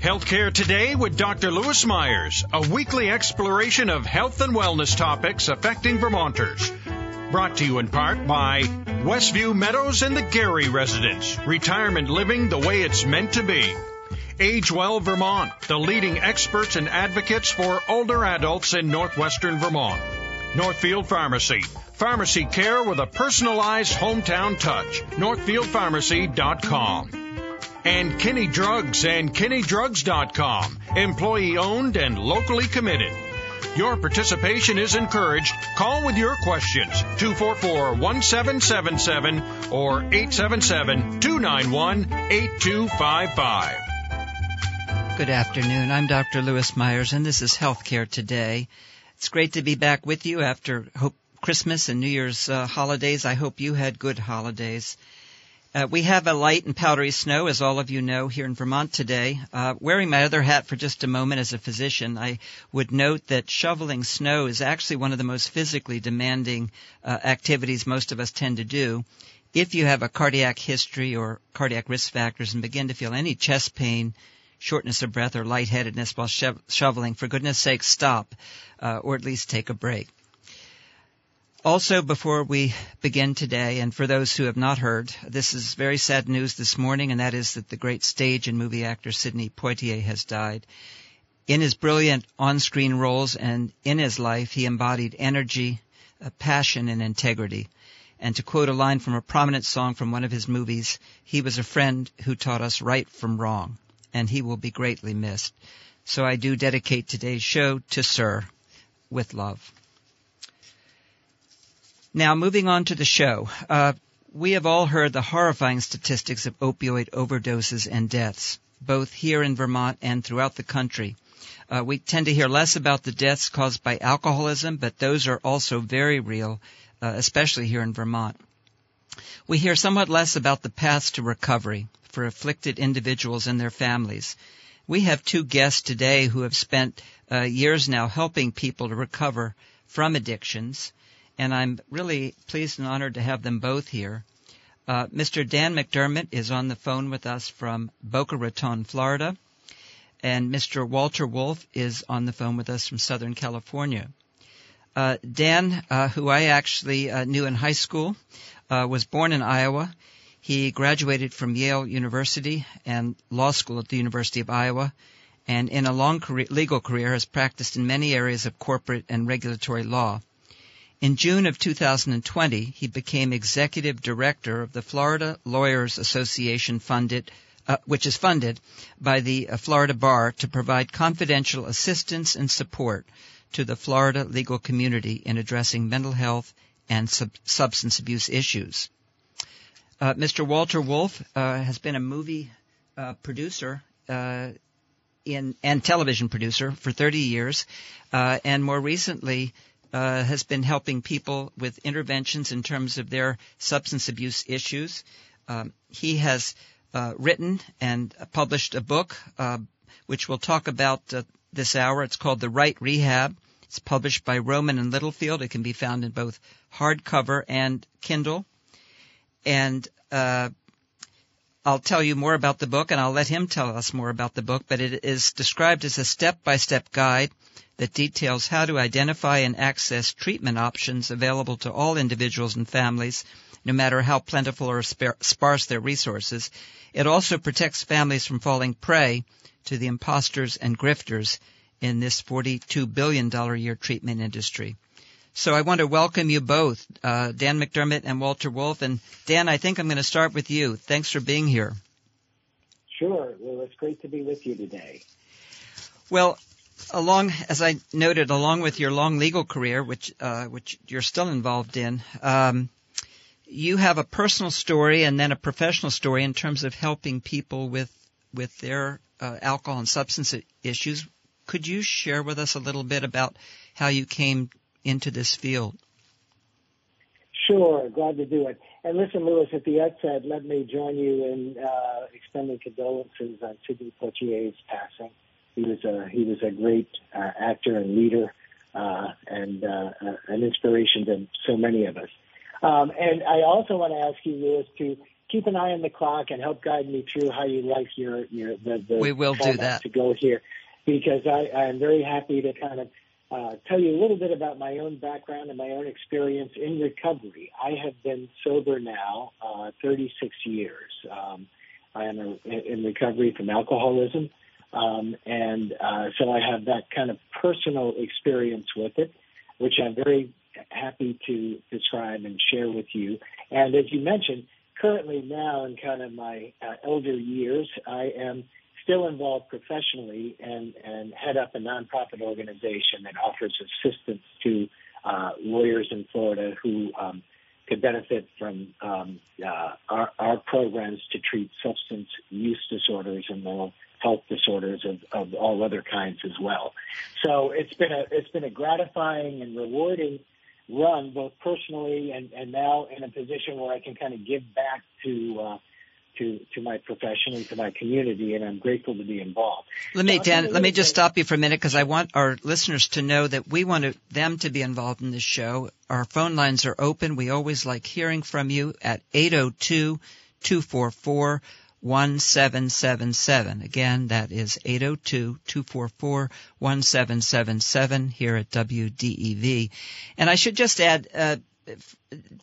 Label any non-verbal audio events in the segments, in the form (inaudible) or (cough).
Healthcare Today with Dr. Lewis Myers, a weekly exploration of health and wellness topics affecting Vermonters. Brought to you in part by Westview Meadows and the Gary Residence, retirement living the way it's meant to be. Age Well Vermont, the leading experts and advocates for older adults in northwestern Vermont. Northfield Pharmacy, pharmacy care with a personalized hometown touch. Northfieldpharmacy.com and Kinney Drugs and KinneyDrugs.com. Employee owned and locally committed. Your participation is encouraged. Call with your questions 244 1777 or 877 291 8255. Good afternoon. I'm Dr. Lewis Myers, and this is Healthcare Today. It's great to be back with you after hope Christmas and New Year's uh, holidays. I hope you had good holidays. Uh, we have a light and powdery snow, as all of you know, here in Vermont today. Uh, wearing my other hat for just a moment as a physician, I would note that shoveling snow is actually one of the most physically demanding uh, activities most of us tend to do. If you have a cardiac history or cardiac risk factors and begin to feel any chest pain, shortness of breath, or lightheadedness while sho- shoveling, for goodness sake, stop, uh, or at least take a break. Also, before we begin today, and for those who have not heard, this is very sad news this morning, and that is that the great stage and movie actor Sidney Poitier has died. In his brilliant on-screen roles and in his life, he embodied energy, uh, passion, and integrity. And to quote a line from a prominent song from one of his movies, he was a friend who taught us right from wrong, and he will be greatly missed. So I do dedicate today's show to Sir with love. Now, moving on to the show. Uh, we have all heard the horrifying statistics of opioid overdoses and deaths, both here in Vermont and throughout the country. Uh, we tend to hear less about the deaths caused by alcoholism, but those are also very real, uh, especially here in Vermont. We hear somewhat less about the paths to recovery for afflicted individuals and their families. We have two guests today who have spent uh, years now helping people to recover from addictions and I'm really pleased and honored to have them both here. Uh, Mr. Dan McDermott is on the phone with us from Boca Raton, Florida, and Mr. Walter Wolf is on the phone with us from Southern California. Uh, Dan, uh, who I actually uh, knew in high school, uh, was born in Iowa. He graduated from Yale University and law school at the University of Iowa, and in a long career, legal career has practiced in many areas of corporate and regulatory law. In June of 2020, he became executive director of the Florida Lawyers Association funded uh, which is funded by the uh, Florida Bar to provide confidential assistance and support to the Florida legal community in addressing mental health and sub- substance abuse issues. Uh, Mr. Walter Wolf uh, has been a movie uh, producer uh, in and television producer for 30 years, and more recently uh, has been helping people with interventions in terms of their substance abuse issues. Um, he has uh, written and published a book, uh, which we'll talk about uh, this hour. It's called The Right Rehab. It's published by Rowman and Littlefield. It can be found in both hardcover and Kindle. And uh, I'll tell you more about the book, and I'll let him tell us more about the book. But it is described as a step-by-step guide that details how to identify and access treatment options available to all individuals and families, no matter how plentiful or sparse their resources. It also protects families from falling prey to the imposters and grifters in this $42 billion a year treatment industry. So I want to welcome you both, uh, Dan McDermott and Walter Wolf. And Dan, I think I'm going to start with you. Thanks for being here. Sure. Well, it's great to be with you today. Well, along, as I noted, along with your long legal career, which uh, which you're still involved in, um, you have a personal story and then a professional story in terms of helping people with with their uh, alcohol and substance issues. Could you share with us a little bit about how you came into this field? Sure, glad to do it. And listen, Lewis, at the outset, let me join you in uh, extending condolences on Sidney Poitier's passing. He was a he was a great uh, actor and leader, uh, and uh, an inspiration to so many of us. Um, and I also want to ask you, Lewis, to keep an eye on the clock and help guide me through how you like your your the, the we will do that to go here because I I'm very happy to kind of uh, tell you a little bit about my own background and my own experience in recovery. I have been sober now uh, 36 years. Um, I am a, in recovery from alcoholism, um, and uh, so I have that kind of personal experience with it, which I'm very happy to describe and share with you. And as you mentioned, currently now in kind of my uh, elder years, I am still involved professionally and, and head up a nonprofit organization that offers assistance to uh, lawyers in Florida who um, could benefit from um, uh, our, our programs to treat substance use disorders and mental health disorders of, of all other kinds as well. So it's been a it's been a gratifying and rewarding run, both personally and, and now in a position where I can kind of give back to uh, to to my profession and to my community, and I'm grateful to be involved. Let me, Dan, let me just stop you for a minute because I want our listeners to know that we want to, them to be involved in this show. Our phone lines are open. We always like hearing from you at 802 244 1777. Again, that is 802-244-1777 here at WDEV. And I should just add, uh,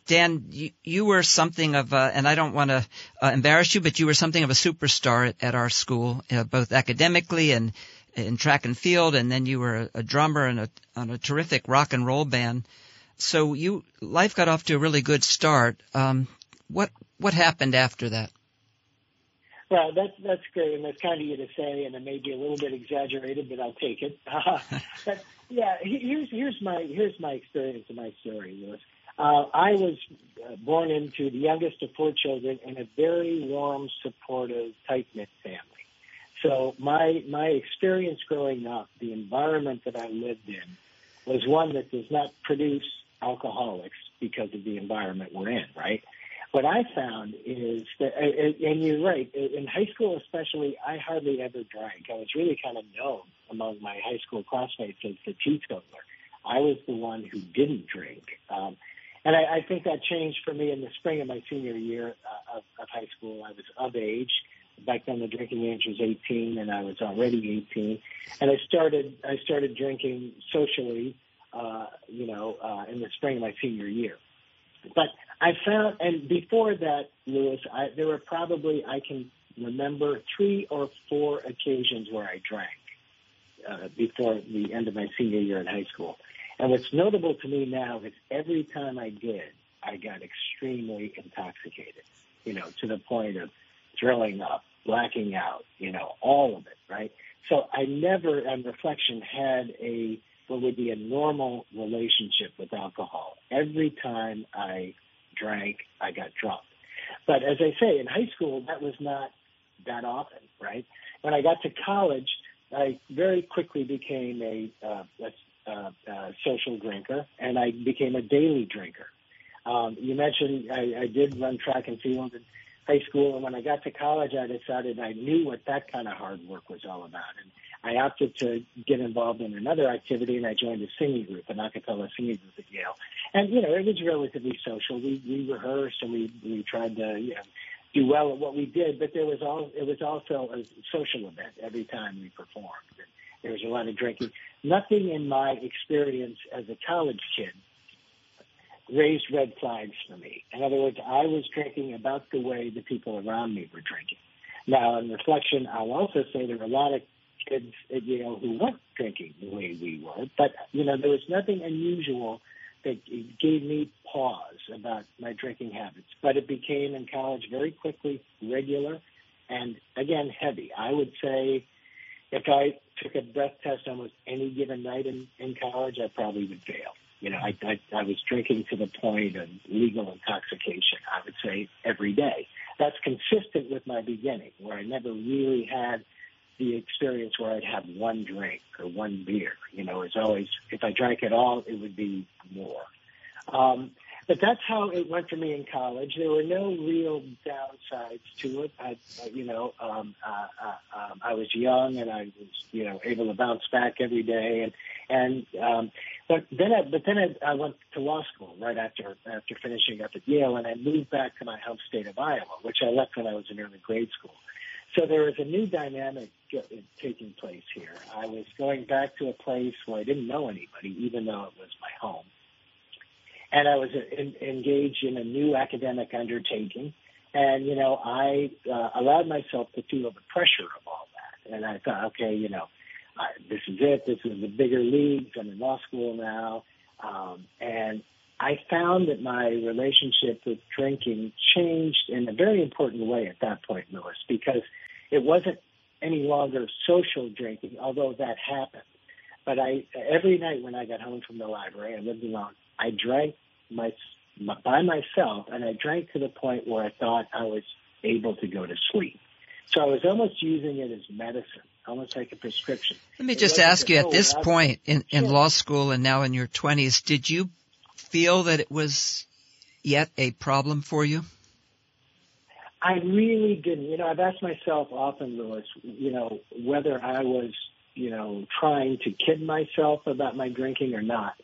Dan, you, you, were something of, a, and I don't want to uh, embarrass you, but you were something of a superstar at, at our school, uh, both academically and in track and field, and then you were a, a drummer in a, on a terrific rock and roll band. So you, life got off to a really good start. Um, what, what happened after that? Well, that's that's great, and that's kind of you to say, and it may be a little bit exaggerated, but I'll take it. (laughs) but yeah, here's here's my here's my experience and my story, Lewis. Uh, I was uh, born into the youngest of four children in a very warm, supportive, tight knit family. So my my experience growing up, the environment that I lived in, was one that does not produce alcoholics because of the environment we're in, right? What I found is that, and you're right, in high school especially, I hardly ever drank. I was really kind of known among my high school classmates as the teetotaler. I was the one who didn't drink. Um, and I, I think that changed for me in the spring of my senior year uh, of, of high school. I was of age. Back then, the drinking age was 18, and I was already 18. And I started I started drinking socially, uh, you know, uh, in the spring of my senior year. But I found, and before that, Lewis, I, there were probably I can remember three or four occasions where I drank uh, before the end of my senior year in high school. And what's notable to me now is every time I did, I got extremely intoxicated, you know, to the point of throwing up, blacking out, you know, all of it, right? So I never, on reflection, had a what would be a normal relationship with alcohol. Every time I drank, I got drunk. But as I say, in high school, that was not that often, right? When I got to college, I very quickly became a, uh, a uh, uh, social drinker, and I became a daily drinker. Um, you mentioned I, I did run track and field in high school, and when I got to college, I decided I knew what that kind of hard work was all about, and I opted to get involved in another activity, and I joined a singing group, an a cappella singing group at Yale. And you know, it was relatively social. We we rehearsed and we we tried to you know do well at what we did, but there was all it was also a social event every time we performed. And there was a lot of drinking. Nothing in my experience as a college kid raised red flags for me. In other words, I was drinking about the way the people around me were drinking. Now, in reflection, I'll also say there were a lot of kids at Yale who weren't drinking the way we were, but you know there was nothing unusual that gave me pause about my drinking habits. But it became in college very quickly regular, and again heavy. I would say if I took a breath test almost any given night in, in college, I probably would fail. You know, I, I, I was drinking to the point of legal intoxication, I would say, every day. That's consistent with my beginning, where I never really had the experience where I'd have one drink or one beer. You know, it's always, if I drank at all, it would be more. Um, but that's how it went for me in college. There were no real downsides to it. I, you know, um, uh, uh, um, I was young and I was, you know, able to bounce back every day. And and um, But then, I, but then I, I went to law school right after after finishing up at Yale, and I moved back to my home state of Iowa, which I left when I was in early grade school. So there was a new dynamic taking place here. I was going back to a place where I didn't know anybody, even though it was my home, and I was in, engaged in a new academic undertaking. And you know, I uh, allowed myself to feel the pressure of all that, and I thought, okay, you know I, this is it. This is the bigger leagues. I'm in law school now. Um, and I found that my relationship with drinking changed in a very important way at that point, Lewis, because it wasn't any longer social drinking, although that happened. But I every night when I got home from the library, I lived alone. I drank my, my by myself, and I drank to the point where I thought I was able to go to sleep. So I was almost using it as medicine almost like a prescription. Let me just ask you at this point in, in sure. law school and now in your 20s, did you feel that it was yet a problem for you? I really didn't. You know, I've asked myself often, Lewis, you know, whether I was, you know, trying to kid myself about my drinking or not.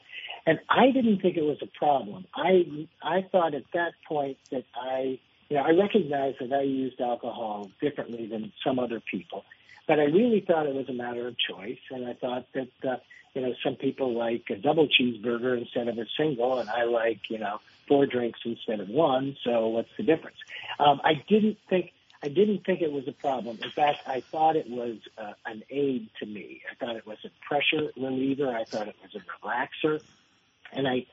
And I didn't think it was a problem. I I thought at that point that I you know, I recognized that I used alcohol differently than some other people. But I really thought it was a matter of choice, and I thought that uh, you know some people like a double cheeseburger instead of a single, and I like you know four drinks instead of one. So what's the difference? Um, I didn't think I didn't think it was a problem. In fact, I thought it was uh, an aid to me. I thought it was a pressure reliever. I thought it was a relaxer, and I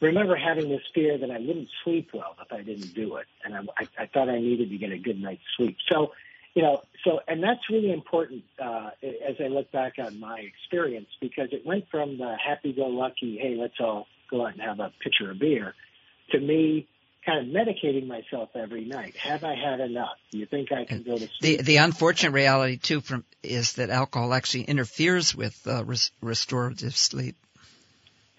remember having this fear that I wouldn't sleep well if I didn't do it, and I, I, I thought I needed to get a good night's sleep. So you know, so and that's really important uh, as I look back on my experience because it went from the happy-go-lucky, hey, let's all go out and have a pitcher of beer, to me kind of medicating myself every night. Have I had enough? Do you think I can go to sleep? The the unfortunate reality too from is that alcohol actually interferes with uh, res- restorative sleep.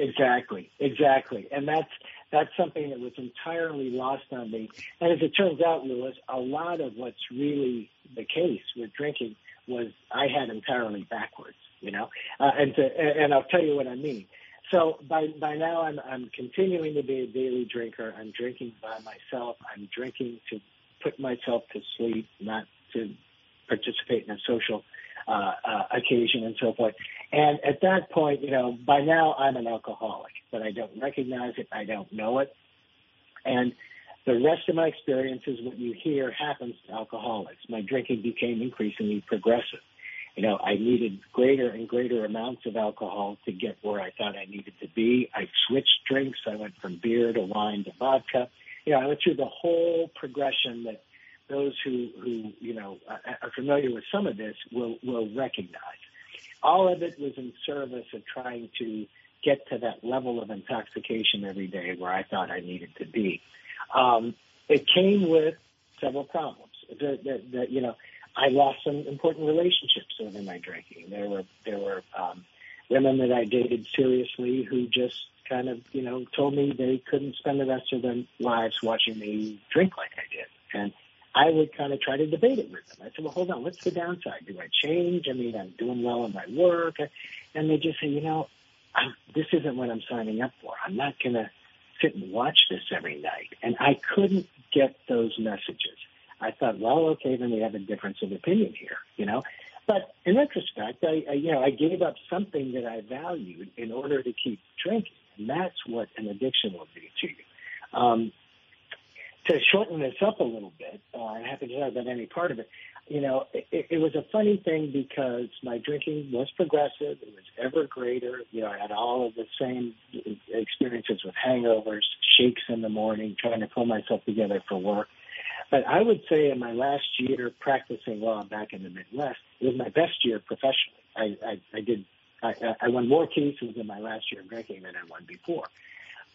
Exactly, exactly, and that's that's something that was entirely lost on me. And as it turns out, Lewis, a lot of what's really the case with drinking was I had entirely backwards, you know. Uh, and to, and I'll tell you what I mean. So by by now I'm I'm continuing to be a daily drinker. I'm drinking by myself. I'm drinking to put myself to sleep, not to participate in a social uh, uh, occasion and so forth. And at that point, you know, by now I'm an alcoholic, but I don't recognize it. I don't know it. And the rest of my experience is what you hear happens to alcoholics. My drinking became increasingly progressive. You know, I needed greater and greater amounts of alcohol to get where I thought I needed to be. I switched drinks. I went from beer to wine to vodka. You know, I went through the whole progression that those who, who you know are familiar with some of this will will recognize. All of it was in service of trying to get to that level of intoxication every day where I thought I needed to be. Um, it came with several problems. That, that, that, you know, I lost some important relationships over my drinking. There were there were um, women that I dated seriously who just kind of you know told me they couldn't spend the rest of their lives watching me drink like I did, and I would kind of try to debate it with them. I said, well, hold on, what's the downside? Do I change? I mean, I'm doing well in my work. And they just say, you know, I'm, this isn't what I'm signing up for. I'm not going to sit and watch this every night. And I couldn't get those messages. I thought, well, okay, then we have a difference of opinion here, you know. But in retrospect, I, I you know I gave up something that I valued in order to keep drinking, and that's what an addiction will do to you. Um, to shorten this up a little bit, uh, I'm happy to talk about any part of it. You know, it, it was a funny thing because my drinking was progressive. It was ever greater. You know, I had all of the same experiences with hangovers, shakes in the morning, trying to pull myself together for work. But I would say in my last year practicing law back in the Midwest, it was my best year professionally. I, I, I did, I, I won more cases in my last year of drinking than I won before.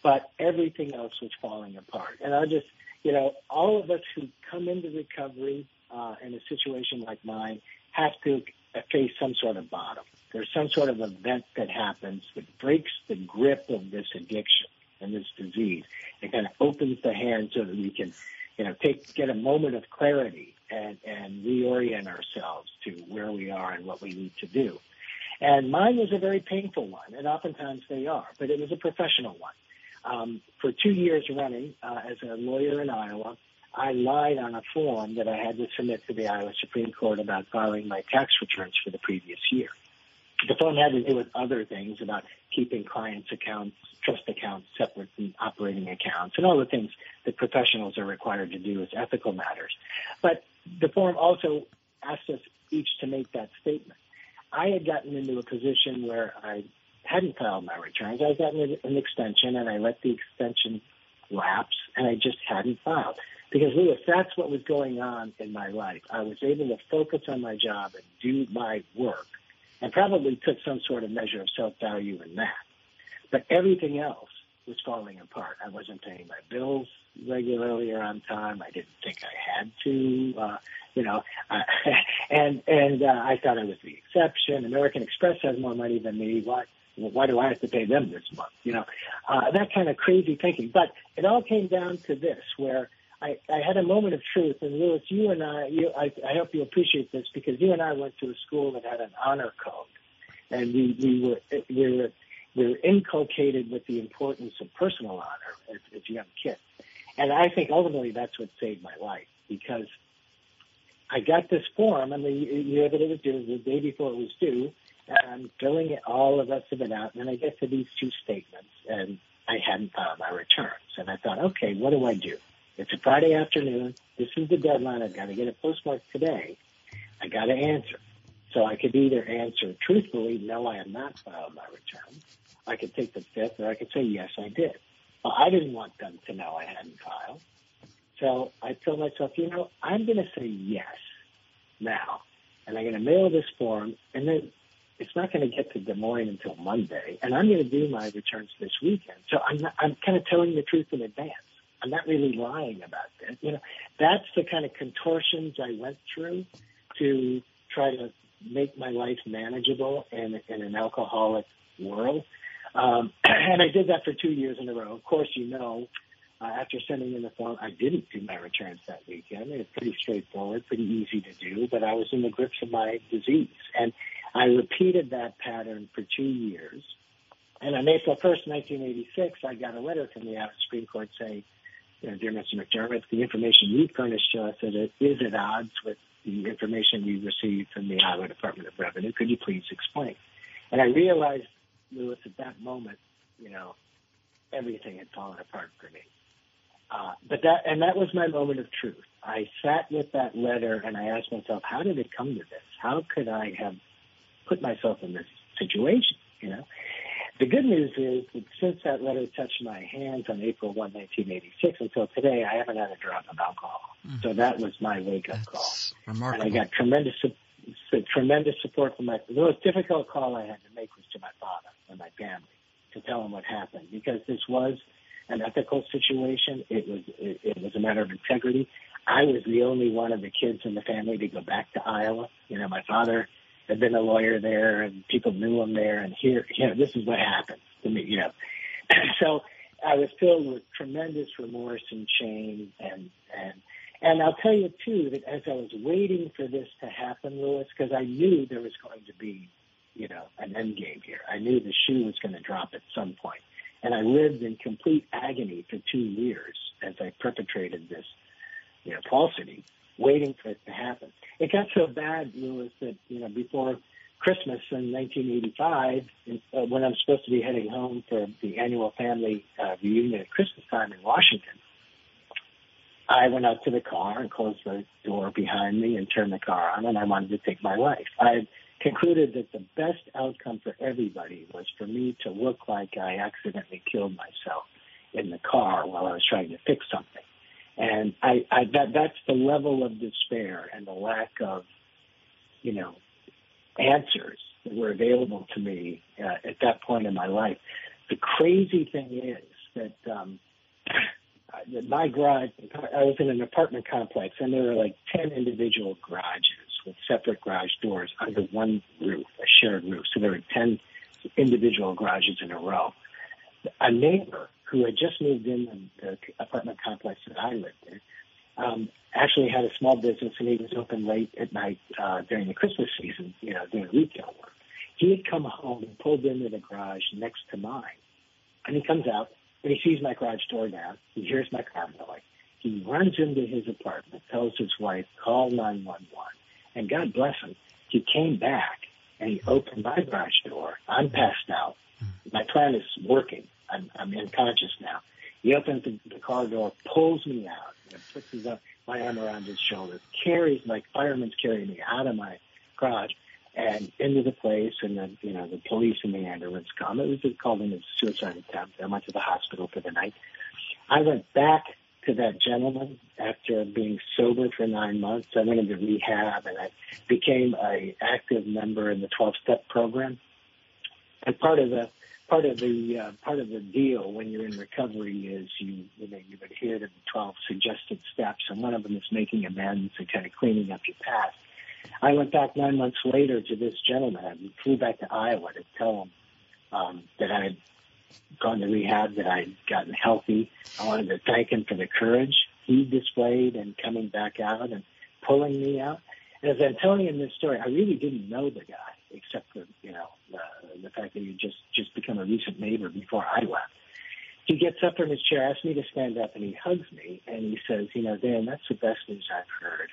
But everything else was falling apart. And I just, you know, all of us who come into recovery uh, in a situation like mine have to face some sort of bottom. There's some sort of event that happens that breaks the grip of this addiction and this disease. It kind of opens the hand so that we can, you know, take get a moment of clarity and and reorient ourselves to where we are and what we need to do. And mine was a very painful one, and oftentimes they are, but it was a professional one. Um, for two years running uh, as a lawyer in Iowa, I lied on a form that I had to submit to the Iowa Supreme Court about filing my tax returns for the previous year. The form had to do with other things about keeping clients' accounts, trust accounts separate from operating accounts, and all the things that professionals are required to do as ethical matters. But the form also asked us each to make that statement. I had gotten into a position where I hadn't filed my returns. I got an extension and I let the extension lapse and I just hadn't filed. Because Lewis, that's what was going on in my life. I was able to focus on my job and do my work and probably took some sort of measure of self-value in that. But everything else was falling apart. I wasn't paying my bills regularly or on time. I didn't think I had to. Uh, you know, uh, (laughs) and and uh, I thought I was the exception. American Express has more money than me. Why? Why do I have to pay them this month? You know, uh, that kind of crazy thinking. But it all came down to this, where I, I had a moment of truth. And Lewis, you and I, you, I, I hope you appreciate this because you and I went to a school that had an honor code, and we we were we were we were inculcated with the importance of personal honor as, as young kids. And I think ultimately that's what saved my life because I got this form and the year that it was due, the day before it was due, filling it, all the rest of it out, and then I get to these two statements, and I hadn't filed my returns. And I thought, okay, what do I do? It's a Friday afternoon. This is the deadline. I've got to get it postmarked today. I got to answer. So I could either answer truthfully, no, I have not filed my return. I could take the fifth, or I could say, yes, I did. Well, I didn't want them to know I hadn't filed. So I told myself, you know, I'm going to say yes now, and I'm going to mail this form, and then it's not going to get to Des Moines until Monday, and I'm going to do my returns this weekend. So I'm not, I'm kind of telling the truth in advance. I'm not really lying about this. You know, that's the kind of contortions I went through to try to make my life manageable in, in an alcoholic world. Um, (clears throat) and I did that for two years in a row. Of course, you know, uh, after sending in the form, I didn't do my returns that weekend. It was pretty straightforward, pretty easy to do, but I was in the grips of my disease. And I repeated that pattern for two years. And on April 1st, 1986, I got a letter from the Supreme Court saying, you know, dear Mr. McDermott, the information you furnished to us is at odds with the information we received from the Iowa Department of Revenue. Could you please explain? And I realized, Lewis, at that moment, you know, everything had fallen apart for me. Uh, but that, and that was my moment of truth. I sat with that letter and I asked myself, how did it come to this? How could I have put myself in this situation? You know, the good news is that since that letter touched my hands on April 1, 1986, until today, I haven't had a drop of alcohol. Mm. So that was my wake up call. Remarkable. And I got tremendous, tremendous support from my, the most difficult call I had to make was to my father and my family to tell them what happened because this was an ethical situation. It was it, it was a matter of integrity. I was the only one of the kids in the family to go back to Iowa. You know, my father had been a lawyer there, and people knew him there. And here, you know, this is what happened to me. You know, (clears throat) so I was filled with tremendous remorse and shame, and and and I'll tell you too that as I was waiting for this to happen, Lewis, because I knew there was going to be, you know, an end game here. I knew the shoe was going to drop at some point. And I lived in complete agony for two years as I perpetrated this, you know, falsity, waiting for it to happen. It got so bad, Lewis, that, you know, before Christmas in 1985, uh, when I'm supposed to be heading home for the annual family uh, reunion at Christmas time in Washington, I went out to the car and closed the door behind me and turned the car on, and I wanted to take my life. I concluded that the best outcome for everybody was for me to look like I accidentally killed myself in the car while I was trying to fix something. And I, I that that's the level of despair and the lack of, you know, answers that were available to me uh, at that point in my life. The crazy thing is that um, (clears throat) my garage, I was in an apartment complex, and there were like ten individual garages with separate garage doors under one roof, a shared roof. So there were 10 individual garages in a row. A neighbor who had just moved in the apartment complex that I lived in um, actually had a small business and he was open late at night uh, during the Christmas season, you know, doing retail work. He had come home and pulled into the garage next to mine. And he comes out and he sees my garage door down. He hears my car going. He runs into his apartment, tells his wife, call 911. And God bless him, he came back and he opened my garage door. I'm passed out. My plan is working. I'm, I'm unconscious now. He opens the, the car door, pulls me out, and puts his, my arm around his shoulder, carries like firemen's carrying me out of my garage and into the place, and then you know the police and the ambulance come. It was just called in a suicide attempt. I went to the hospital for the night. I went back to that gentleman after being sober for nine months. I went into rehab and I became a active member in the 12 step program. And part of the part of the uh, part of the deal when you're in recovery is you you know you adhere to the 12 suggested steps, and one of them is making amends and kind of cleaning up your past. I went back nine months later to this gentleman and flew back to Iowa to tell him um, that I had gone to rehab, that I'd gotten healthy. I wanted to thank him for the courage he displayed in coming back out and pulling me out. And as I'm telling him this story, I really didn't know the guy except for you know the, the fact that he just just become a recent neighbor before I left. He gets up from his chair, asks me to stand up, and he hugs me and he says, "You know, Dan, that's the best news I've heard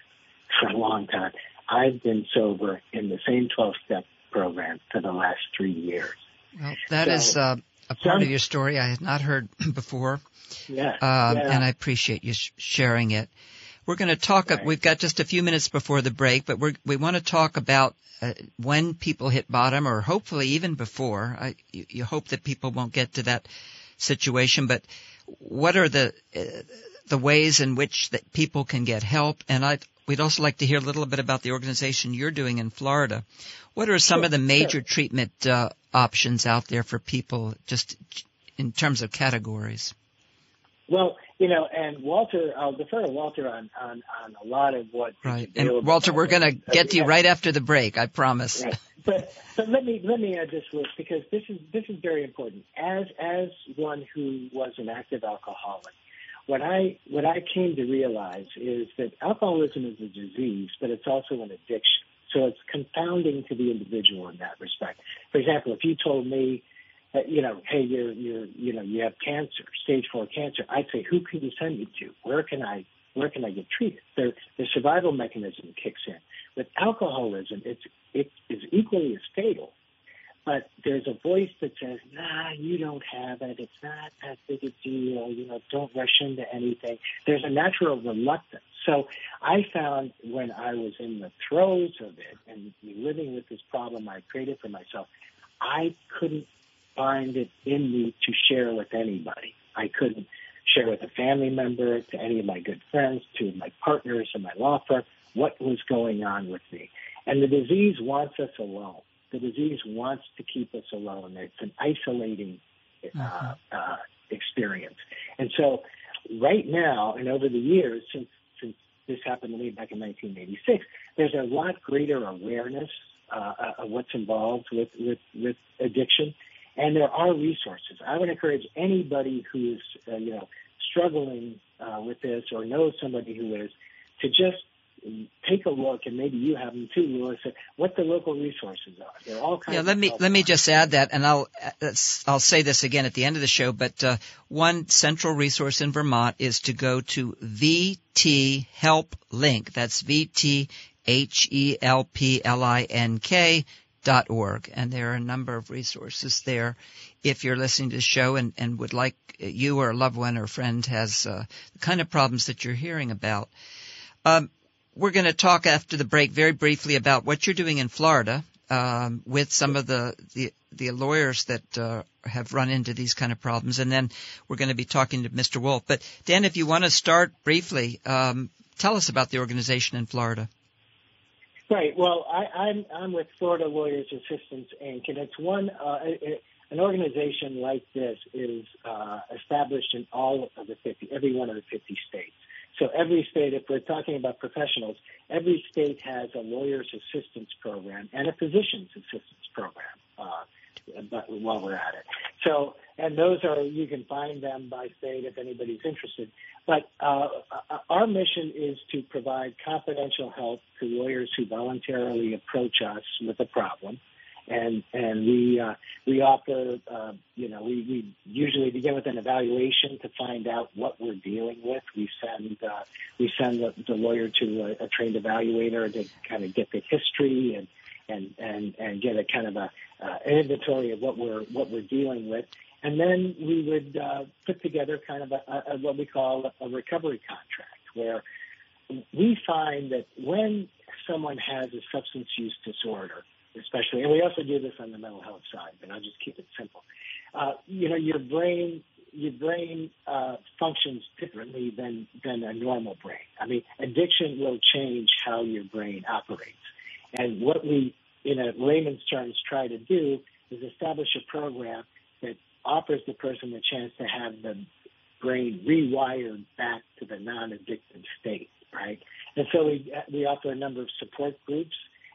for a long time. I've been sober in the same 12-step program for the last three years." Well, that so, is uh, a part some, of your story I had not heard (clears throat) before. Yeah, um, yeah. and I appreciate you sh- sharing it. We're going to talk. Right. We've got just a few minutes before the break, but we we want to talk about uh, when people hit bottom, or hopefully even before. I, you, you, hope that people won't get to that situation, but what are the uh, the ways in which that people can get help? And I we'd also like to hear a little bit about the organization you're doing in Florida. What are some sure, of the major sure. treatment uh, options out there for people, just in terms of categories? Well, you know, and Walter, I'll defer to Walter on, on, on a lot of what. Right. And Walter, we're going to get to you right after the break, I promise. Right. But, but let me, let me add this, Liz, because this is, this is very important. As, as one who was an active alcoholic, what I, what I came to realize is that alcoholism is a disease, but it's also an addiction. So it's confounding to the individual in that respect. For example, if you told me uh, you know, hey, you're, you're, you know, you have cancer, stage four cancer. I'd say, who can you send me to? Where can I, where can I get treated? The, the survival mechanism kicks in. With alcoholism, it's, it is equally as fatal. But there's a voice that says, nah, you don't have it. It's not that big a deal. You know, don't rush into anything. There's a natural reluctance. So I found when I was in the throes of it and living with this problem I created for myself, I couldn't find it in me to share with anybody. I couldn't share with a family member, to any of my good friends, to my partners in my law firm, what was going on with me. And the disease wants us alone. The disease wants to keep us alone. It's an isolating uh, mm-hmm. uh, experience. And so, right now, and over the years since since this happened to me back in 1986, there's a lot greater awareness uh, of what's involved with with, with addiction and there are resources. I would encourage anybody who is, uh, you know, struggling uh, with this or knows somebody who is to just take a look, and maybe you have them too, Lewis, what the local resources are. There are all kinds. Yeah, let me let me just add that, and I'll I'll say this again at the end of the show. But uh, one central resource in Vermont is to go to VT Help Link. That's V T H E L P L I N K org, and there are a number of resources there. If you're listening to the show and, and would like you or a loved one or friend has uh, the kind of problems that you're hearing about, um, we're going to talk after the break very briefly about what you're doing in Florida um, with some of the, the the lawyers that uh, have run into these kind of problems, and then we're going to be talking to Mr. Wolf. But Dan, if you want to start briefly, um, tell us about the organization in Florida. Right. Well, I, I'm I'm with Florida Lawyers Assistance Inc. and it's one uh, it, an organization like this is uh, established in all of the 50, every one of the 50 states. So every state, if we're talking about professionals, every state has a lawyer's assistance program and a physician's assistance program. Uh, but while we're at it, so and those are you can find them by state if anybody's interested. But uh, uh, our mission is to provide confidential help to lawyers who voluntarily approach us with a problem, and and we uh, we offer uh, you know we, we usually begin with an evaluation to find out what we're dealing with. We send uh, we send the, the lawyer to a, a trained evaluator to kind of get the history and and and and get a kind of a uh, inventory of what we're what we're dealing with. And then we would uh, put together kind of a, a, what we call a recovery contract, where we find that when someone has a substance use disorder, especially, and we also do this on the mental health side, but I'll just keep it simple. Uh, you know, your brain, your brain uh, functions differently than than a normal brain. I mean, addiction will change how your brain operates, and what we, in a layman's terms, try to do is establish a program offers the person the chance to have the brain rewired back to the non-addictive state, right? And so we we offer a number of support groups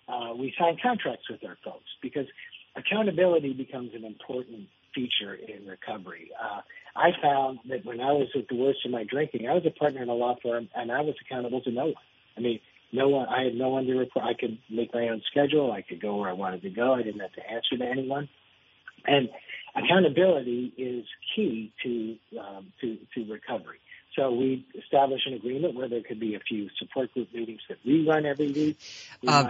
uh, we sign contracts with our folks because accountability becomes an important feature in recovery. Uh, I found that when I was at the worst of my drinking, I was a partner in a law firm and I was accountable to no one. I mean, no one, I had no one to report. I could make my own schedule. I could go where I wanted to go. I didn't have to answer to anyone. And accountability is key to, um, to, to recovery. So we establish an agreement where there could be a few support group meetings that we run every week. We uh,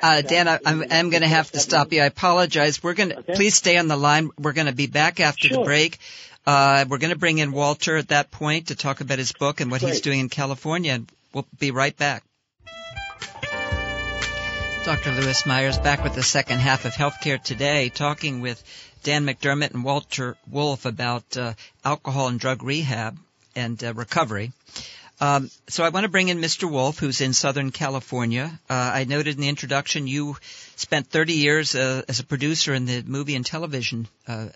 uh, Dan, I, I'm, I'm going to have to stop you. I apologize. We're going to okay. please stay on the line. We're going to be back after sure. the break. Uh, we're going to bring in Walter at that point to talk about his book and what Great. he's doing in California. And we'll be right back. Dr. Lewis Myers back with the second half of Healthcare Today, talking with Dan McDermott and Walter Wolf about uh, alcohol and drug rehab and uh, recovery. Um, so I want to bring in Mr. Wolf, who's in Southern California. Uh, I noted in the introduction you spent 30 years uh, as a producer in the movie and television uh,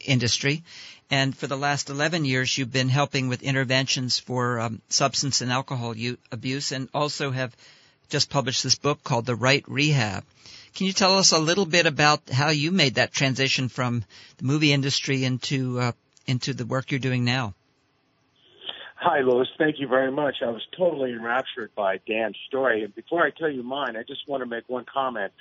industry, and for the last 11 years you've been helping with interventions for um, substance and alcohol u- abuse, and also have just published this book called The Right Rehab. Can you tell us a little bit about how you made that transition from the movie industry into uh, into the work you're doing now? Hi, Lewis. Thank you very much. I was totally enraptured by Dan's story. And before I tell you mine, I just want to make one comment.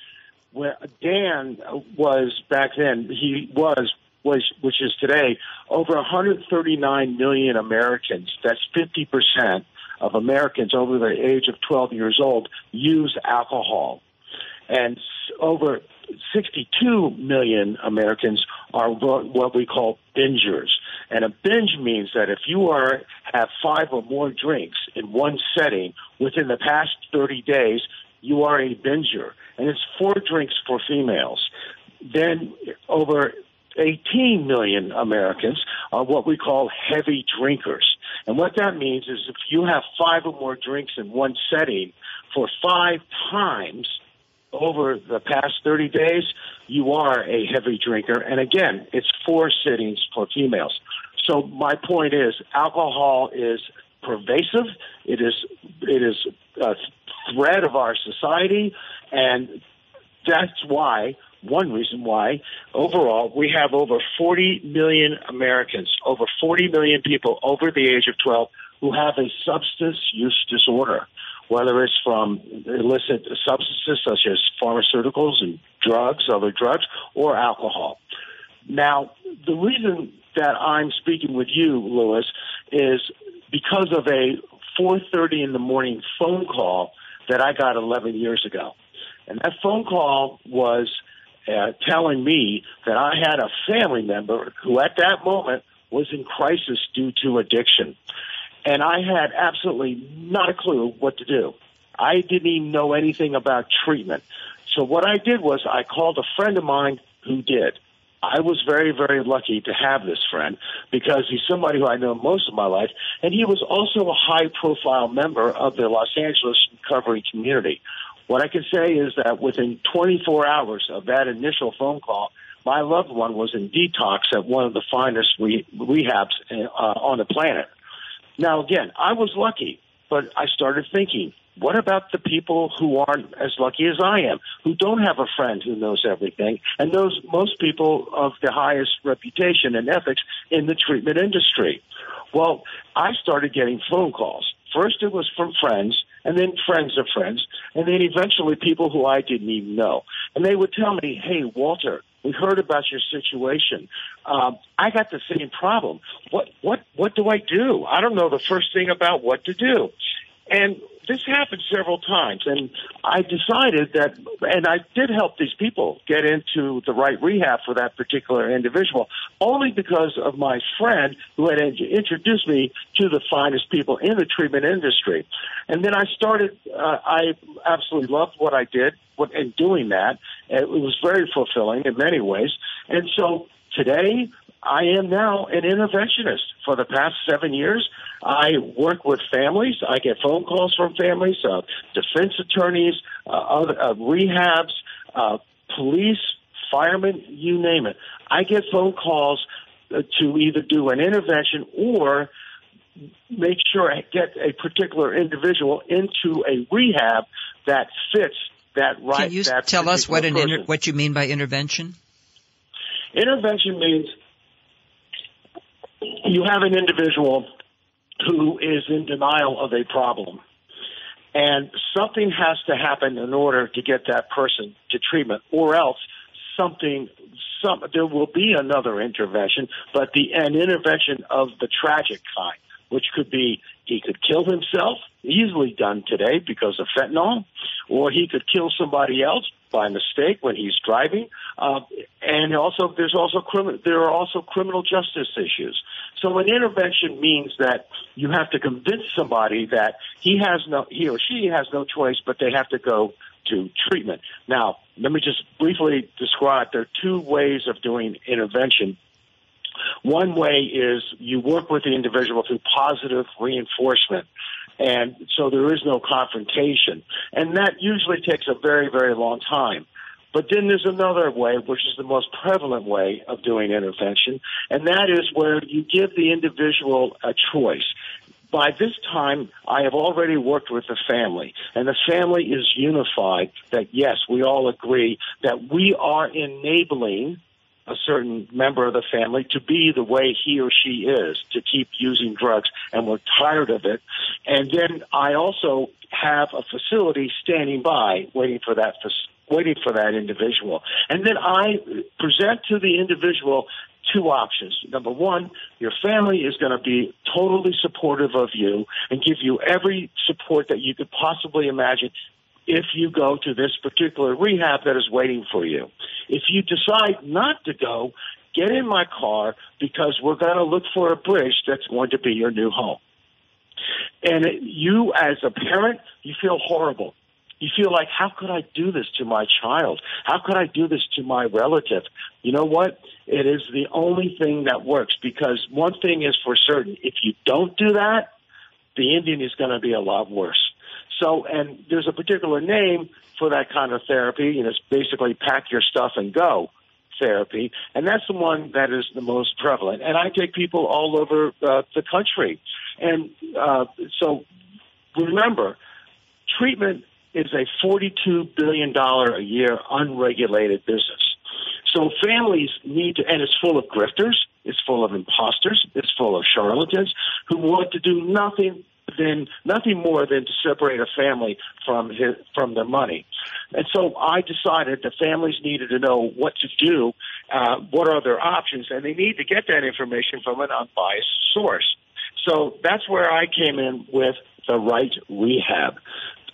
When Dan was back then, he was was which is today over 139 million Americans. That's 50 percent of Americans over the age of 12 years old use alcohol, and over 62 million Americans are what we call bingers. And a binge means that if you are have five or more drinks in one setting within the past 30 days, you are a binger. And it's four drinks for females. Then over 18 million Americans are what we call heavy drinkers. And what that means is if you have five or more drinks in one setting for five times, over the past 30 days, you are a heavy drinker. And again, it's four sittings for females. So my point is alcohol is pervasive. It is, it is a thread of our society. And that's why, one reason why, overall, we have over 40 million Americans, over 40 million people over the age of 12 who have a substance use disorder whether it's from illicit substances such as pharmaceuticals and drugs, other drugs, or alcohol. Now, the reason that I'm speaking with you, Lewis, is because of a 4:30 in the morning phone call that I got 11 years ago, and that phone call was uh, telling me that I had a family member who, at that moment, was in crisis due to addiction and I had absolutely not a clue what to do. I didn't even know anything about treatment. So what I did was I called a friend of mine who did. I was very, very lucky to have this friend because he's somebody who I know most of my life, and he was also a high profile member of the Los Angeles recovery community. What I can say is that within 24 hours of that initial phone call, my loved one was in detox at one of the finest re- rehabs uh, on the planet. Now, again, I was lucky, but I started thinking, what about the people who aren't as lucky as I am, who don't have a friend who knows everything, and those most people of the highest reputation and ethics in the treatment industry? Well, I started getting phone calls. First, it was from friends, and then friends of friends, and then eventually people who I didn't even know. and they would tell me, "Hey, Walter, we heard about your situation. Um, I got the same problem. What what what do I do? I don't know the first thing about what to do." And this happened several times, and I decided that, and I did help these people get into the right rehab for that particular individual, only because of my friend who had introduced me to the finest people in the treatment industry. And then I started, uh, I absolutely loved what I did in doing that. It was very fulfilling in many ways. And so today, I am now an interventionist for the past seven years. I work with families. I get phone calls from families, uh, defense attorneys, uh, other, uh, rehabs, uh, police, firemen, you name it. I get phone calls uh, to either do an intervention or make sure I get a particular individual into a rehab that fits that right. Can you tell us what an inter- what you mean by intervention? Intervention means you have an individual who is in denial of a problem. And something has to happen in order to get that person to treatment, or else something, some, there will be another intervention, but the, an intervention of the tragic kind, which could be he could kill himself, easily done today because of fentanyl, or he could kill somebody else by mistake when he's driving. Uh, and also, there's also criminal. There are also criminal justice issues. So an intervention means that you have to convince somebody that he has no, he or she has no choice, but they have to go to treatment. Now, let me just briefly describe. There are two ways of doing intervention. One way is you work with the individual through positive reinforcement. And so there is no confrontation. And that usually takes a very, very long time. But then there's another way, which is the most prevalent way of doing intervention, and that is where you give the individual a choice. By this time, I have already worked with the family, and the family is unified that yes, we all agree that we are enabling a certain member of the family to be the way he or she is, to keep using drugs, and we're tired of it. And then I also have a facility standing by waiting for that waiting for that individual. And then I present to the individual two options. Number one, your family is going to be totally supportive of you and give you every support that you could possibly imagine if you go to this particular rehab that is waiting for you. If you decide not to go, get in my car because we're going to look for a bridge that's going to be your new home. And you, as a parent, you feel horrible. You feel like, how could I do this to my child? How could I do this to my relative? You know what? It is the only thing that works because one thing is for certain. If you don't do that, the Indian is going to be a lot worse. So, and there's a particular name for that kind of therapy, and it's basically pack your stuff and go therapy, and that's the one that is the most prevalent. And I take people all over uh, the country, and uh, so remember, treatment is a $42 billion a year unregulated business. So families need to, and it's full of grifters, it's full of imposters, it's full of charlatans who want to do nothing than nothing more than to separate a family from his, from their money. And so I decided that families needed to know what to do, uh, what are their options, and they need to get that information from an unbiased source. So that's where I came in with the right rehab.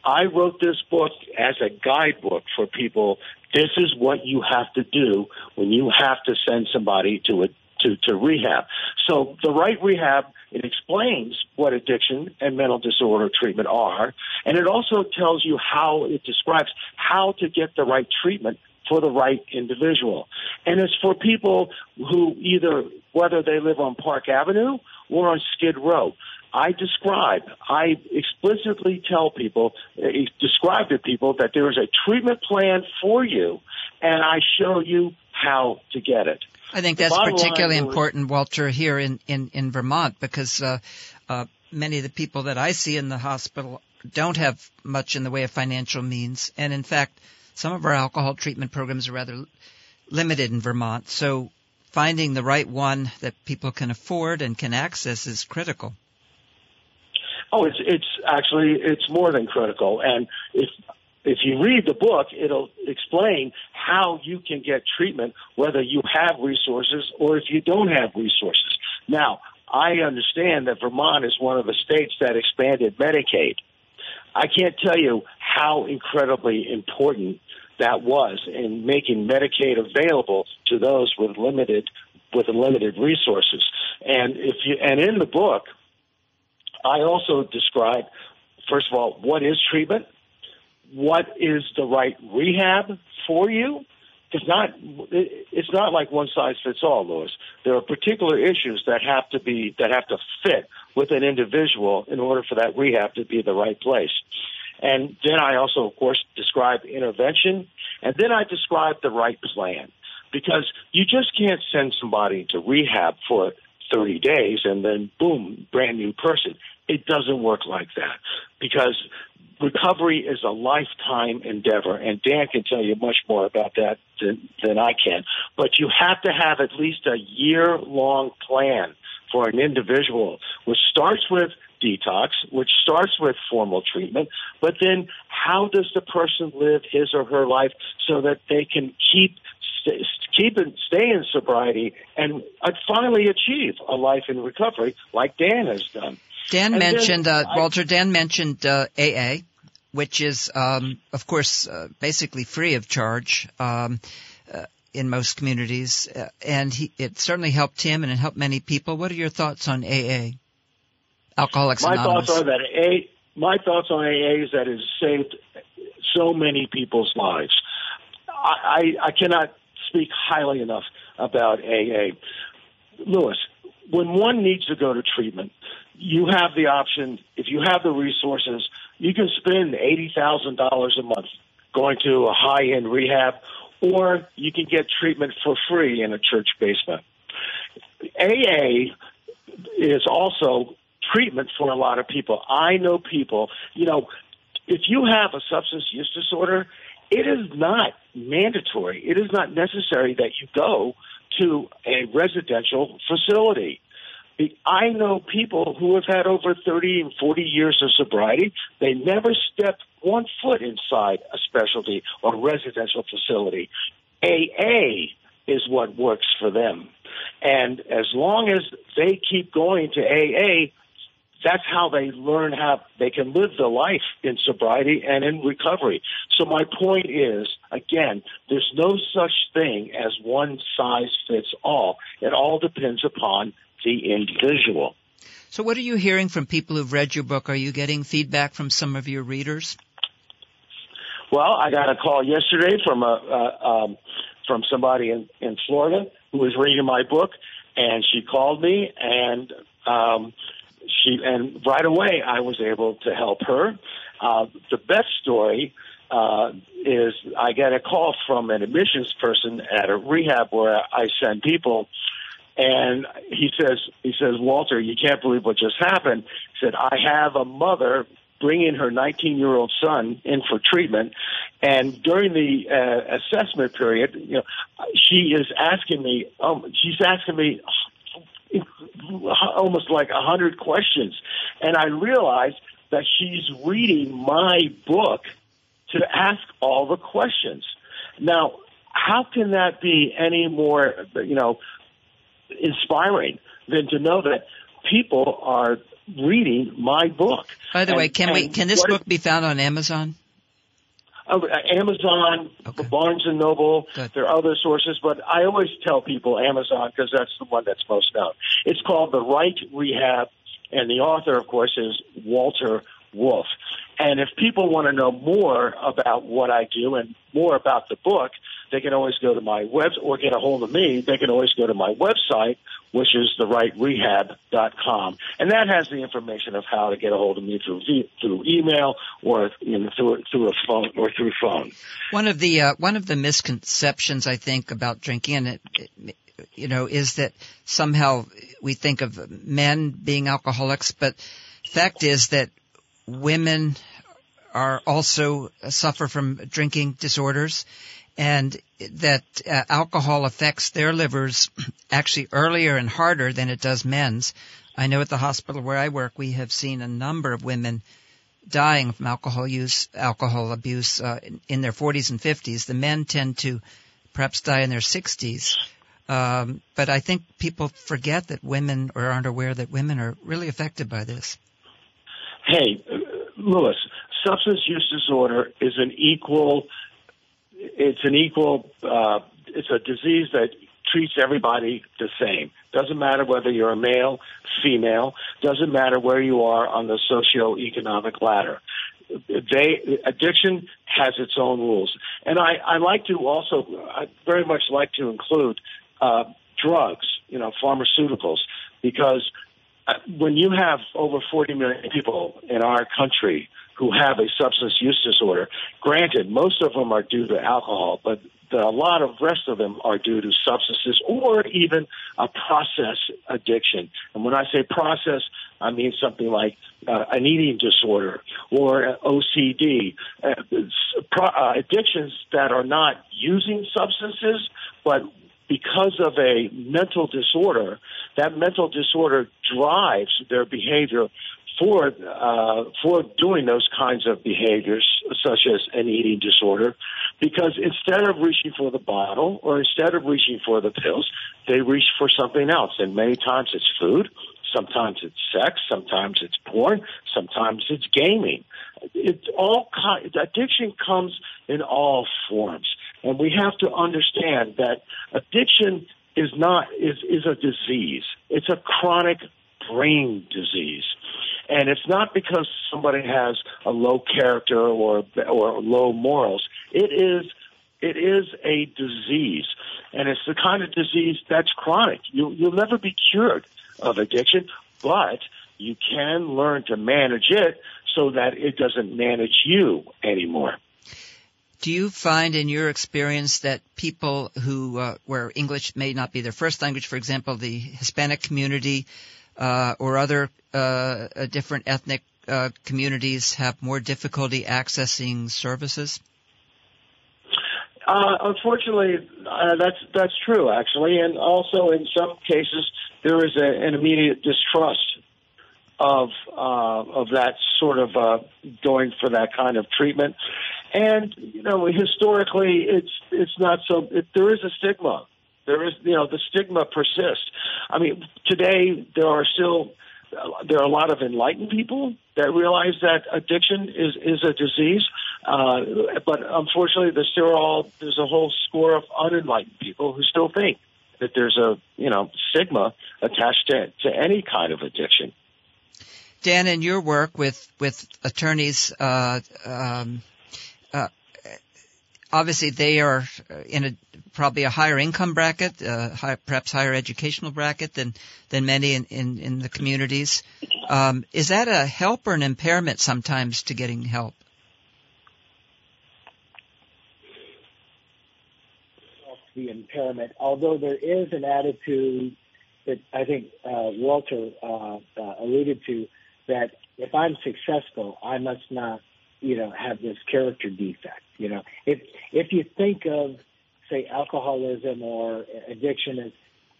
I wrote this book as a guidebook for people. This is what you have to do when you have to send somebody to a to, to rehab. So the right rehab it explains what addiction and mental disorder treatment are, and it also tells you how it describes how to get the right treatment for the right individual. And it's for people who either whether they live on Park Avenue or on Skid Row. I describe, I explicitly tell people, uh, describe to people that there is a treatment plan for you, and I show you how to get it. I think that's particularly important, Walter, here in, in, in Vermont, because uh, uh, many of the people that I see in the hospital don't have much in the way of financial means. And in fact, some of our alcohol treatment programs are rather limited in Vermont. So finding the right one that people can afford and can access is critical. Oh, it's it's actually it's more than critical, and if if you read the book, it'll explain how you can get treatment, whether you have resources or if you don't have resources. Now, I understand that Vermont is one of the states that expanded Medicaid. I can't tell you how incredibly important that was in making Medicaid available to those with limited with limited resources. And if you and in the book, I also describe first of all what is treatment, what is the right rehab for you. It's not it's not like one size fits all, Lewis. There are particular issues that have to be that have to fit with an individual in order for that rehab to be the right place. And then I also, of course, describe intervention, and then I describe the right plan because you just can't send somebody to rehab for 30 days and then boom, brand new person. It doesn't work like that because recovery is a lifetime endeavor, and Dan can tell you much more about that than, than I can. But you have to have at least a year long plan for an individual, which starts with detox, which starts with formal treatment, but then how does the person live his or her life so that they can keep keep and stay in sobriety and finally achieve a life in recovery like Dan has done. Dan and mentioned, uh, I, Walter, Dan mentioned uh, AA, which is, um, of course, uh, basically free of charge um, uh, in most communities, uh, and he, it certainly helped him and it helped many people. What are your thoughts on AA? Alcoholics my Anonymous. thoughts are that A, my thoughts on AA is that it has saved so many people's lives. I, I, I cannot speak highly enough about AA. Lewis, when one needs to go to treatment, you have the option, if you have the resources, you can spend $80,000 a month going to a high end rehab, or you can get treatment for free in a church basement. AA is also treatment for a lot of people. I know people, you know, if you have a substance use disorder, it is not mandatory. It is not necessary that you go to a residential facility. I know people who have had over 30 and 40 years of sobriety. They never stepped one foot inside a specialty or residential facility. AA is what works for them. And as long as they keep going to AA, that's how they learn how they can live the life in sobriety and in recovery. So my point is, again, there's no such thing as one size fits all. It all depends upon the individual. So what are you hearing from people who've read your book? Are you getting feedback from some of your readers? Well, I got a call yesterday from a uh, um, from somebody in, in Florida who was reading my book, and she called me and um, she and right away I was able to help her. Uh, the best story uh, is I get a call from an admissions person at a rehab where I send people, and he says he says Walter, you can't believe what just happened. He said I have a mother bringing her 19 year old son in for treatment. And during the uh, assessment period, you know, she is asking me, um, she's asking me almost like a hundred questions, and I realized that she's reading my book to ask all the questions. Now, how can that be any more, you know, inspiring than to know that people are reading my book? By the and, way, can we can this book be found on Amazon? Uh, Amazon, okay. Barnes and Noble. Good. There are other sources, but I always tell people Amazon because that's the one that's most known. It's called The Right Rehab, and the author, of course, is Walter Wolf. And if people want to know more about what I do and more about the book, they can always go to my web or get a hold of me. They can always go to my website, which is therightrehab.com. And that has the information of how to get a hold of me through through email or you know, through through a phone or through phone. One of the uh, one of the misconceptions I think about drinking and it, it you know is that somehow we think of men being alcoholics, but fact is that women are also uh, suffer from drinking disorders and that uh, alcohol affects their livers (clears throat) actually earlier and harder than it does men's. I know at the hospital where I work, we have seen a number of women dying from alcohol use, alcohol abuse uh, in, in, their 40s and 50s. The men tend to perhaps die in their 60s. Um, but I think people forget that women or aren't aware that women are really affected by this. Hey, Lewis, substance use disorder is an equal. It's an equal. Uh, it's a disease that treats everybody the same. Doesn't matter whether you're a male, female. Doesn't matter where you are on the socioeconomic ladder. They addiction has its own rules, and I, I like to also I very much like to include uh, drugs, you know, pharmaceuticals, because uh, when you have over 40 million people in our country who have a substance use disorder, granted, most of them are due to alcohol, but a lot of rest of them are due to substances or even a process addiction. And when I say process, I mean something like uh, an eating disorder or OCD, uh, pro- uh, addictions that are not using substances, but because of a mental disorder, that mental disorder drives their behavior for uh, for doing those kinds of behaviors, such as an eating disorder, because instead of reaching for the bottle or instead of reaching for the pills, they reach for something else, and many times it's food. Sometimes it's sex, sometimes it's porn, sometimes it's gaming. It's all kind, addiction comes in all forms, and we have to understand that addiction is not is is a disease. It's a chronic brain disease. And it's not because somebody has a low character or or low morals. It is it is a disease, and it's the kind of disease that's chronic. You, you'll never be cured of addiction, but you can learn to manage it so that it doesn't manage you anymore. Do you find in your experience that people who, uh, where English may not be their first language, for example, the Hispanic community, uh, or other uh, different ethnic uh, communities have more difficulty accessing services? Uh, unfortunately, uh, that's that's true actually, and also in some cases there is a, an immediate distrust of uh, of that sort of uh, going for that kind of treatment, and you know historically it's it's not so it, there is a stigma there is, you know, the stigma persists. I mean, today there are still there are a lot of enlightened people that realize that addiction is is a disease, uh, but unfortunately, there's still all there's a whole score of unenlightened people who still think that there's a you know stigma attached to to any kind of addiction. Dan, in your work with with attorneys, uh, um, uh, obviously they are in a probably a higher income bracket, uh, high, perhaps higher educational bracket than than many in in, in the communities. Um, is that a help or an impairment sometimes to getting help? The impairment, although there is an attitude that I think uh, Walter uh, uh alluded to, that if I'm successful, I must not, you know, have this character defect. You know, if if you think of say alcoholism or addiction as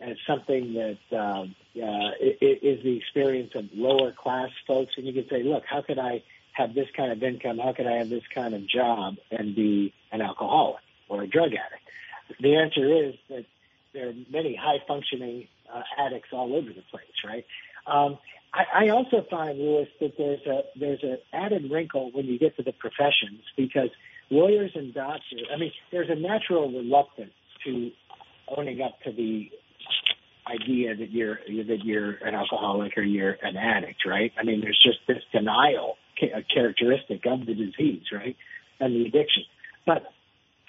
as something that um, uh, is the experience of lower class folks, and you can say, look, how could I have this kind of income? How could I have this kind of job and be an alcoholic or a drug addict? The answer is that there are many high functioning uh, addicts all over the place, right? Um, I, I also find, Lewis, that there's a there's an added wrinkle when you get to the professions because lawyers and doctors, I mean, there's a natural reluctance to owning up to the idea that you're that you're an alcoholic or you're an addict, right? I mean, there's just this denial characteristic of the disease, right, and the addiction. But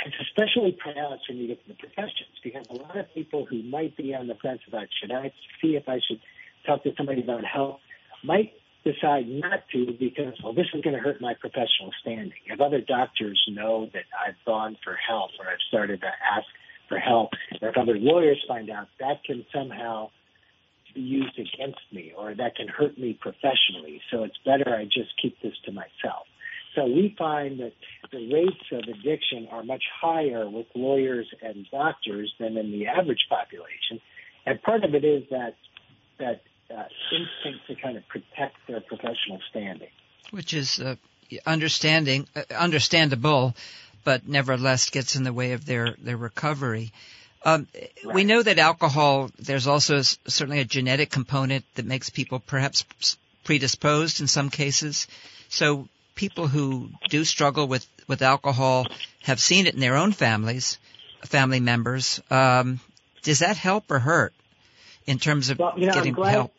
it's especially pronounced when you get to the professions because a lot of people who might be on the fence about should I see if I should talk to somebody about health might decide not to because, well, this is going to hurt my professional standing. If other doctors know that I've gone for help or I've started to ask for help, or if other lawyers find out, that can somehow be used against me or that can hurt me professionally. So it's better I just keep this to myself. So we find that the rates of addiction are much higher with lawyers and doctors than in the average population. And part of it is that that uh, instinct to kind of protect their professional standing. which is uh, understanding uh, understandable, but nevertheless gets in the way of their their recovery. Um, right. We know that alcohol. There's also certainly a genetic component that makes people perhaps predisposed in some cases. So people who do struggle with with alcohol have seen it in their own families, family members. Um, does that help or hurt in terms of well, you know, getting glad, help?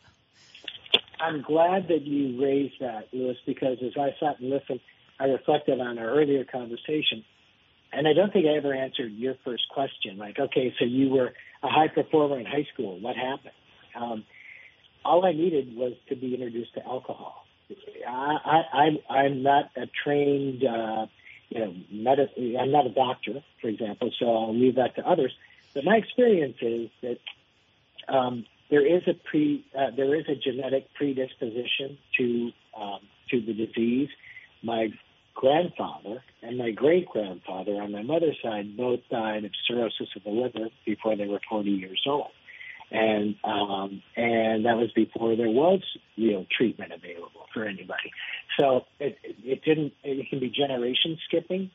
I'm glad that you raised that, Lewis, because as I sat and listened, I reflected on our earlier conversation, and I don't think I ever answered your first question. Like, okay, so you were a high performer in high school. What happened? Um, all I needed was to be introduced to alcohol. I, I, I'm, not a trained, uh, you know, medicine. I'm not a doctor, for example, so I'll leave that to others. But my experience is that um, there is a pre uh, there is a genetic predisposition to um, to the disease. My grandfather and my great grandfather on my mother's side both died of cirrhosis of the liver before they were 40 years old, and um, and that was before there was real treatment available for anybody. So it, it didn't. It can be generation skipping.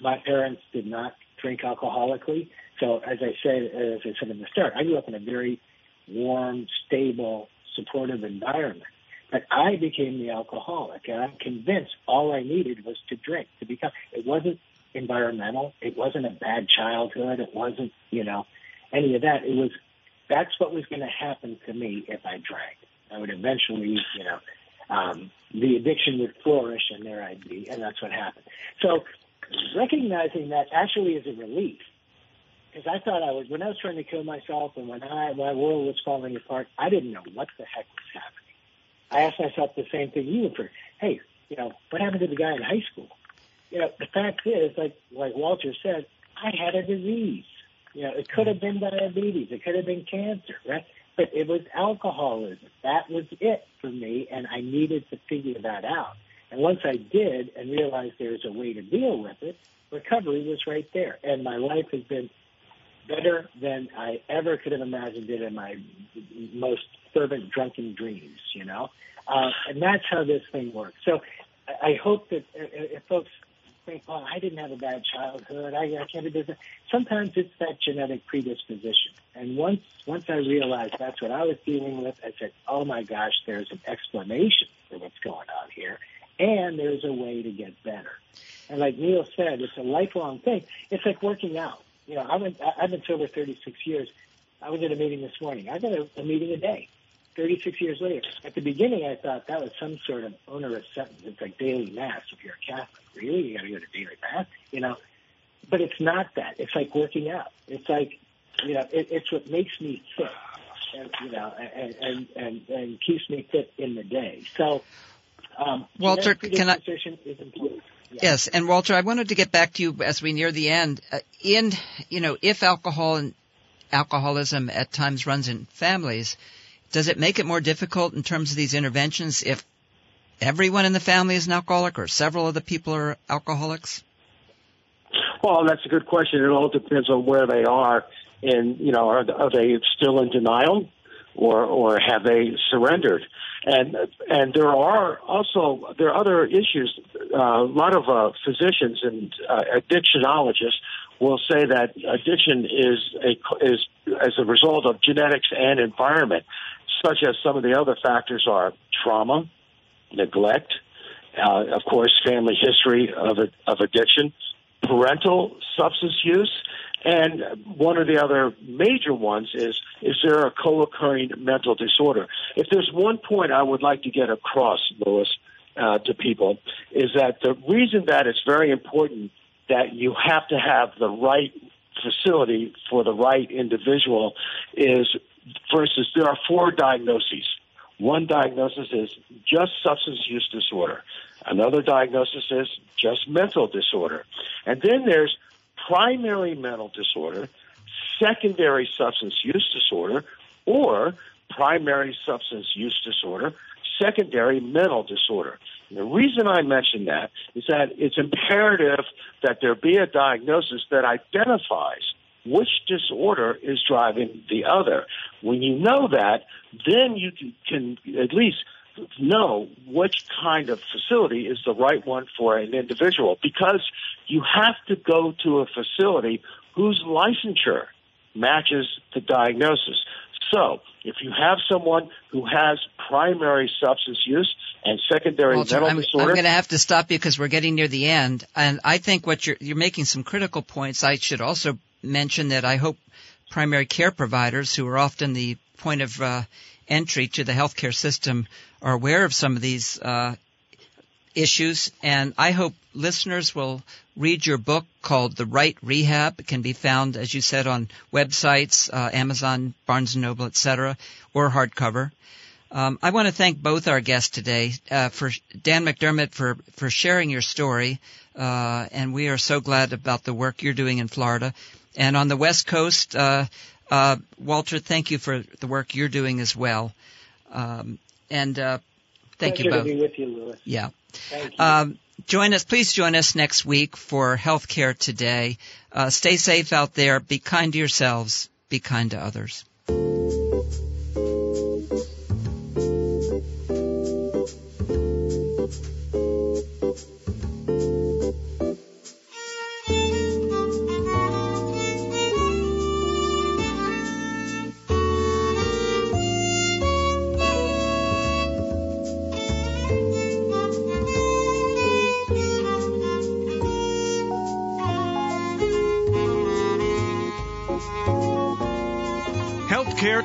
My parents did not drink alcoholically. So as I said, as I said in the start, I grew up in a very warm, stable, supportive environment. But I became the alcoholic, and I'm convinced all I needed was to drink to become. It wasn't environmental. It wasn't a bad childhood. It wasn't, you know, any of that. It was that's what was going to happen to me if I drank. I would eventually, you know, um, the addiction would flourish, and there I'd be, and that's what happened. So recognizing that actually is a relief because I thought I was when I was trying to kill myself and when I my world was falling apart, I didn't know what the heck was happening. I asked myself the same thing you for. Hey, you know, what happened to the guy in high school? You know, the fact is, like like Walter said, I had a disease. You know, it could have been diabetes, it could have been cancer, right? But it was alcoholism. That was it for me, and I needed to figure that out. And once I did and realized there's a way to deal with it, recovery was right there. And my life has been better than I ever could have imagined it in my most fervent drunken dreams, you know? Uh, and that's how this thing works. So I hope that if folks think, oh, I didn't have a bad childhood, I, I can't do this. Sometimes it's that genetic predisposition. And once, once I realized that's what I was dealing with, I said, oh my gosh, there's an explanation for what's going on here. And there's a way to get better. And like Neil said, it's a lifelong thing. It's like working out you know, I've been, I've been sober 36 years. I was at a meeting this morning. I got a, a meeting a day. 36 years later. At the beginning, I thought that was some sort of onerous sentence. It's like daily mass if you're a Catholic. Really? You got to go to daily mass? You know? But it's not that. It's like working out. It's like, you know, it, it's what makes me fit, and, you know, and, and, and, and keeps me fit in the day. So, um, Walter, can I? Is important. Yes, and Walter, I wanted to get back to you as we near the end. Uh, in you know, if alcohol and alcoholism at times runs in families, does it make it more difficult in terms of these interventions if everyone in the family is an alcoholic or several of the people are alcoholics? Well, that's a good question. It all depends on where they are, and you know, are, are they still in denial, or or have they surrendered? And and there are also there are other issues. Uh, a lot of uh, physicians and uh, addictionologists will say that addiction is a is as a result of genetics and environment, such as some of the other factors are trauma, neglect, uh, of course, family history of of addiction, parental substance use, and one of the other major ones is, is there a co-occurring mental disorder? If there's one point I would like to get across, Lewis, uh, to people, is that the reason that it's very important that you have to have the right facility for the right individual is, instance, there are four diagnoses. One diagnosis is just substance use disorder. Another diagnosis is just mental disorder. And then there's primary mental disorder, secondary substance use disorder, or primary substance use disorder, secondary mental disorder. And the reason I mention that is that it's imperative that there be a diagnosis that identifies which disorder is driving the other. When you know that, then you can at least know which kind of facility is the right one for an individual because you have to go to a facility whose licensure matches the diagnosis. So, if you have someone who has primary substance use and secondary Walter, mental I'm, disorder, I'm going to have to stop you because we're getting near the end, and I think what you're you're making some critical points. I should also mention that I hope primary care providers, who are often the point of uh, entry to the healthcare system, are aware of some of these uh, issues, and I hope listeners will read your book called The Right Rehab. It can be found, as you said, on websites, uh, Amazon, Barnes & Noble, etc., or hardcover. Um, I want to thank both our guests today uh, for Dan McDermott for for sharing your story, uh, and we are so glad about the work you're doing in Florida, and on the West Coast. Uh, uh Walter, thank you for the work you're doing as well, um, and uh, thank Pleasure you both. To be with you, Lewis. Yeah. Thank you. Um, join us, please join us next week for Healthcare Today. Uh, stay safe out there. Be kind to yourselves. Be kind to others.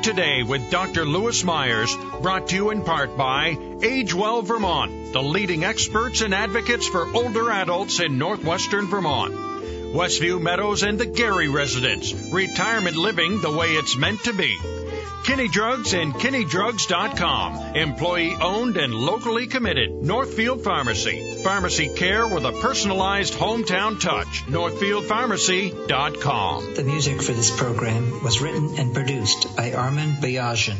Today with Dr. Lewis Myers, brought to you in part by Age Well Vermont, the leading experts and advocates for older adults in northwestern Vermont. Westview Meadows and the Gary residence, retirement living the way it's meant to be. Kinney Drugs and KinneyDrugs.com. Employee owned and locally committed. Northfield Pharmacy. Pharmacy care with a personalized hometown touch. NorthfieldPharmacy.com. The music for this program was written and produced by Armin Bayajian.